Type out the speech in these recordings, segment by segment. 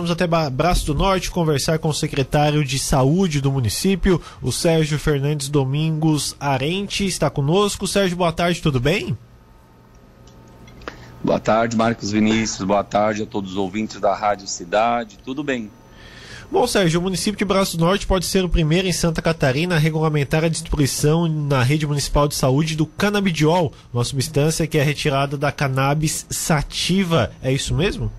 Vamos até Braço do Norte conversar com o secretário de Saúde do município, o Sérgio Fernandes Domingos Arente, está conosco. Sérgio, boa tarde, tudo bem? Boa tarde, Marcos Vinícius. Boa tarde a todos os ouvintes da Rádio Cidade. Tudo bem? Bom, Sérgio, o município de Braço do Norte pode ser o primeiro em Santa Catarina a regulamentar a distribuição na rede municipal de saúde do canabidiol, uma substância que é retirada da cannabis sativa. É isso mesmo?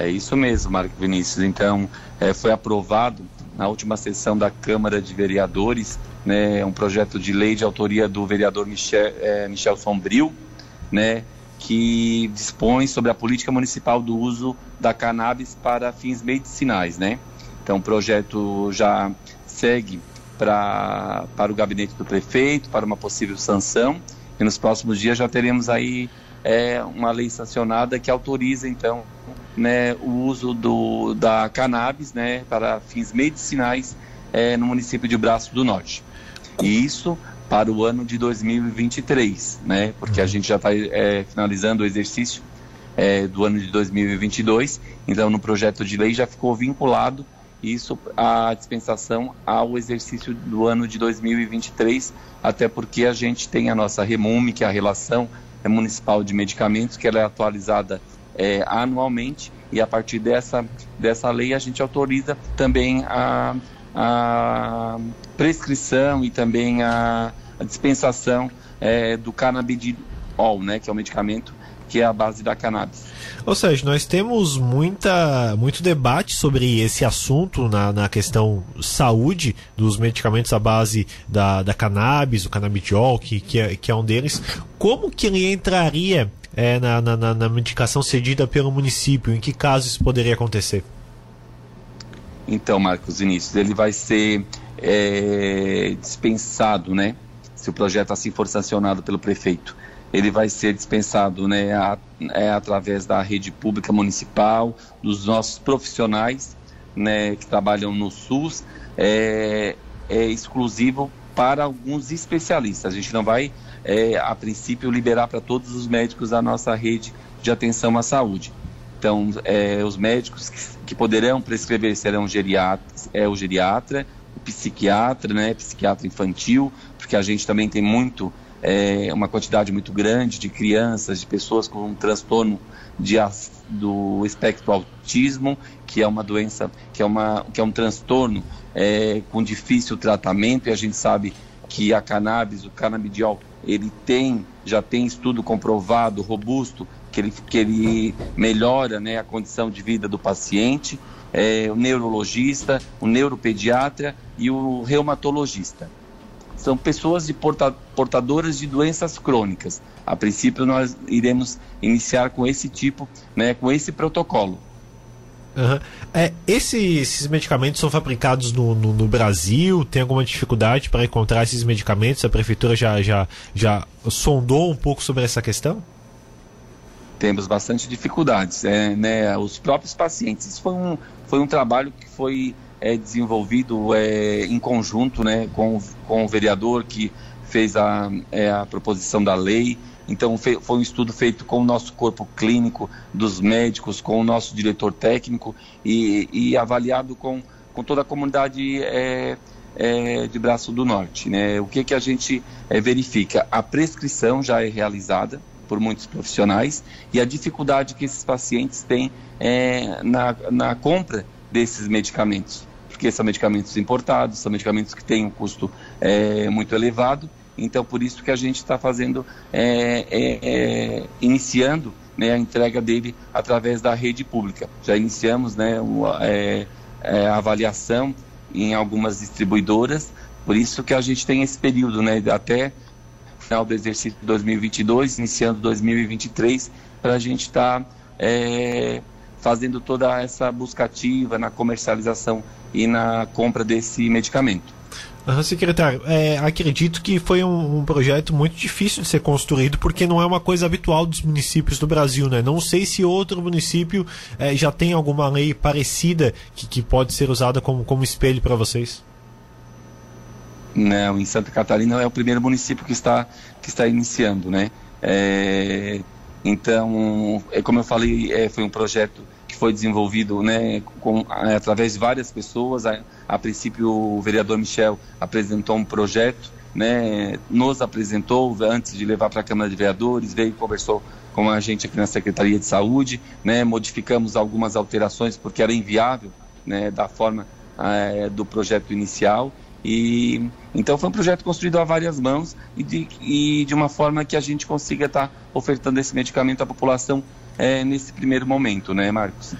É isso mesmo, Marco Vinícius. Então, é, foi aprovado na última sessão da Câmara de Vereadores né, um projeto de lei de autoria do vereador Michel, é, Michel Sombrio, né, que dispõe sobre a política municipal do uso da cannabis para fins medicinais. Né? Então, o projeto já segue pra, para o gabinete do prefeito, para uma possível sanção, e nos próximos dias já teremos aí é, uma lei sancionada que autoriza, então, né, o uso do, da cannabis né, para fins medicinais é, no município de Braço do Norte. E isso para o ano de 2023, né, porque a gente já está é, finalizando o exercício é, do ano de 2022, então no projeto de lei já ficou vinculado isso a dispensação ao exercício do ano de 2023, até porque a gente tem a nossa REMUME, que é a relação municipal de medicamentos, que ela é atualizada é, anualmente e a partir dessa, dessa lei a gente autoriza também a, a prescrição e também a, a dispensação é, do canabidiol, né, que é o medicamento que é a base da cannabis. Ou seja, nós temos muita, muito debate sobre esse assunto na, na questão saúde dos medicamentos à base da, da cannabis, o canabidiol, que, que, é, que é um deles. Como que ele entraria é, na, na, na medicação cedida pelo município? Em que caso isso poderia acontecer? Então, Marcos Vinícius, ele vai ser é, dispensado, né? Se o projeto assim for sancionado pelo prefeito, ele vai ser dispensado, né? A, é, através da rede pública municipal, dos nossos profissionais, né? Que trabalham no SUS, é, é exclusivo para alguns especialistas. A gente não vai é, a princípio, liberar para todos os médicos da nossa rede de atenção à saúde. Então, é, os médicos que, que, poderão prescrever serão geriatra, é, o geriatra, o psiquiatra, né, psiquiatra infantil, porque a gente também tem muito, é, uma quantidade muito grande de crianças, de pessoas com um transtorno de, do espectro autismo, que é uma doença, que é, uma, que é um transtorno é, com difícil tratamento, e a gente sabe que a cannabis, o canabidiol, ele tem, já tem estudo comprovado, robusto, que ele, que ele melhora né, a condição de vida do paciente, é, o neurologista, o neuropediatra e o reumatologista. São pessoas de porta, portadoras de doenças crônicas. A princípio, nós iremos iniciar com esse tipo, né, com esse protocolo. Uhum. É, esses, esses, medicamentos são fabricados no, no, no, Brasil? Tem alguma dificuldade para encontrar esses medicamentos? A prefeitura já, já, já sondou um pouco sobre essa questão? Temos bastante dificuldades. É, né, os próprios pacientes. Isso foi um, foi um trabalho que foi é, desenvolvido é, em conjunto né, com, com o vereador que fez a, é, a proposição da lei então foi um estudo feito com o nosso corpo clínico, dos médicos, com o nosso diretor técnico e, e avaliado com, com toda a comunidade é, é, de Braço do Norte. Né? O que, que a gente é, verifica? A prescrição já é realizada por muitos profissionais e a dificuldade que esses pacientes têm é, na, na compra desses medicamentos porque são medicamentos importados, são medicamentos que têm um custo é, muito elevado então, por isso que a gente está fazendo, é, é, é, iniciando né, a entrega dele através da rede pública. Já iniciamos né, é, a avaliação em algumas distribuidoras, por isso que a gente tem esse período, né, até final do exercício de 2022, iniciando 2023, para a gente estar tá, é, fazendo toda essa busca ativa na comercialização e na compra desse medicamento. Uhum, secretário, é, acredito que foi um, um, projeto muito difícil de ser construído porque não é uma coisa habitual dos municípios do Brasil, né? Não sei se outro município é, já tem alguma lei parecida que, que pode ser usada como, como espelho para vocês. Não, em Santa Catarina é o primeiro município que está, que está iniciando, né? É, então, é, como eu falei, é, foi um projeto foi desenvolvido né, com, através de várias pessoas. A, a princípio, o vereador Michel apresentou um projeto, né, nos apresentou antes de levar para a Câmara de Vereadores, veio e conversou com a gente aqui na Secretaria de Saúde, né, modificamos algumas alterações porque era inviável né, da forma é, do projeto inicial. E então foi um projeto construído a várias mãos e de, e de uma forma que a gente consiga estar tá ofertando esse medicamento à população é, nesse primeiro momento, né, Marcos?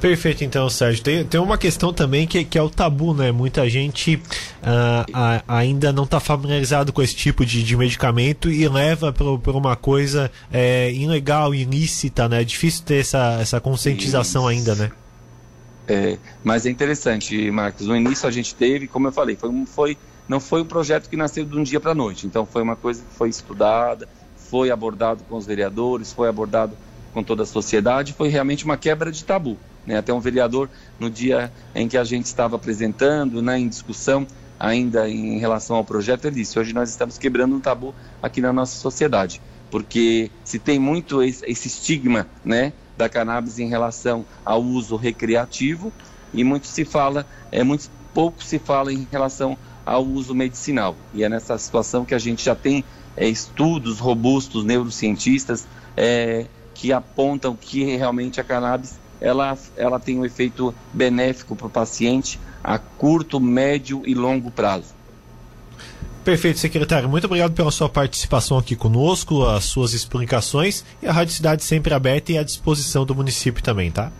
Perfeito, então, Sérgio. Tem, tem uma questão também que, que é o tabu, né? Muita gente uh, a, ainda não está familiarizado com esse tipo de, de medicamento e leva para uma coisa é, ilegal, ilícita, né? É difícil ter essa, essa conscientização Isso. ainda, né? É, mas é interessante, Marcos. No início a gente teve, como eu falei, foi, foi, não foi um projeto que nasceu de um dia para a noite. Então foi uma coisa que foi estudada, foi abordado com os vereadores, foi abordado com toda a sociedade. Foi realmente uma quebra de tabu. Né? Até um vereador, no dia em que a gente estava apresentando, né, em discussão, ainda em relação ao projeto, ele disse: hoje nós estamos quebrando um tabu aqui na nossa sociedade, porque se tem muito esse estigma, né? da cannabis em relação ao uso recreativo e muito se fala, é muito pouco se fala em relação ao uso medicinal. E é nessa situação que a gente já tem é, estudos robustos, neurocientistas, é, que apontam que realmente a cannabis ela, ela tem um efeito benéfico para o paciente a curto, médio e longo prazo. Perfeito, secretário. Muito obrigado pela sua participação aqui conosco, as suas explicações e a Rádio Cidade sempre aberta e à disposição do município também, tá?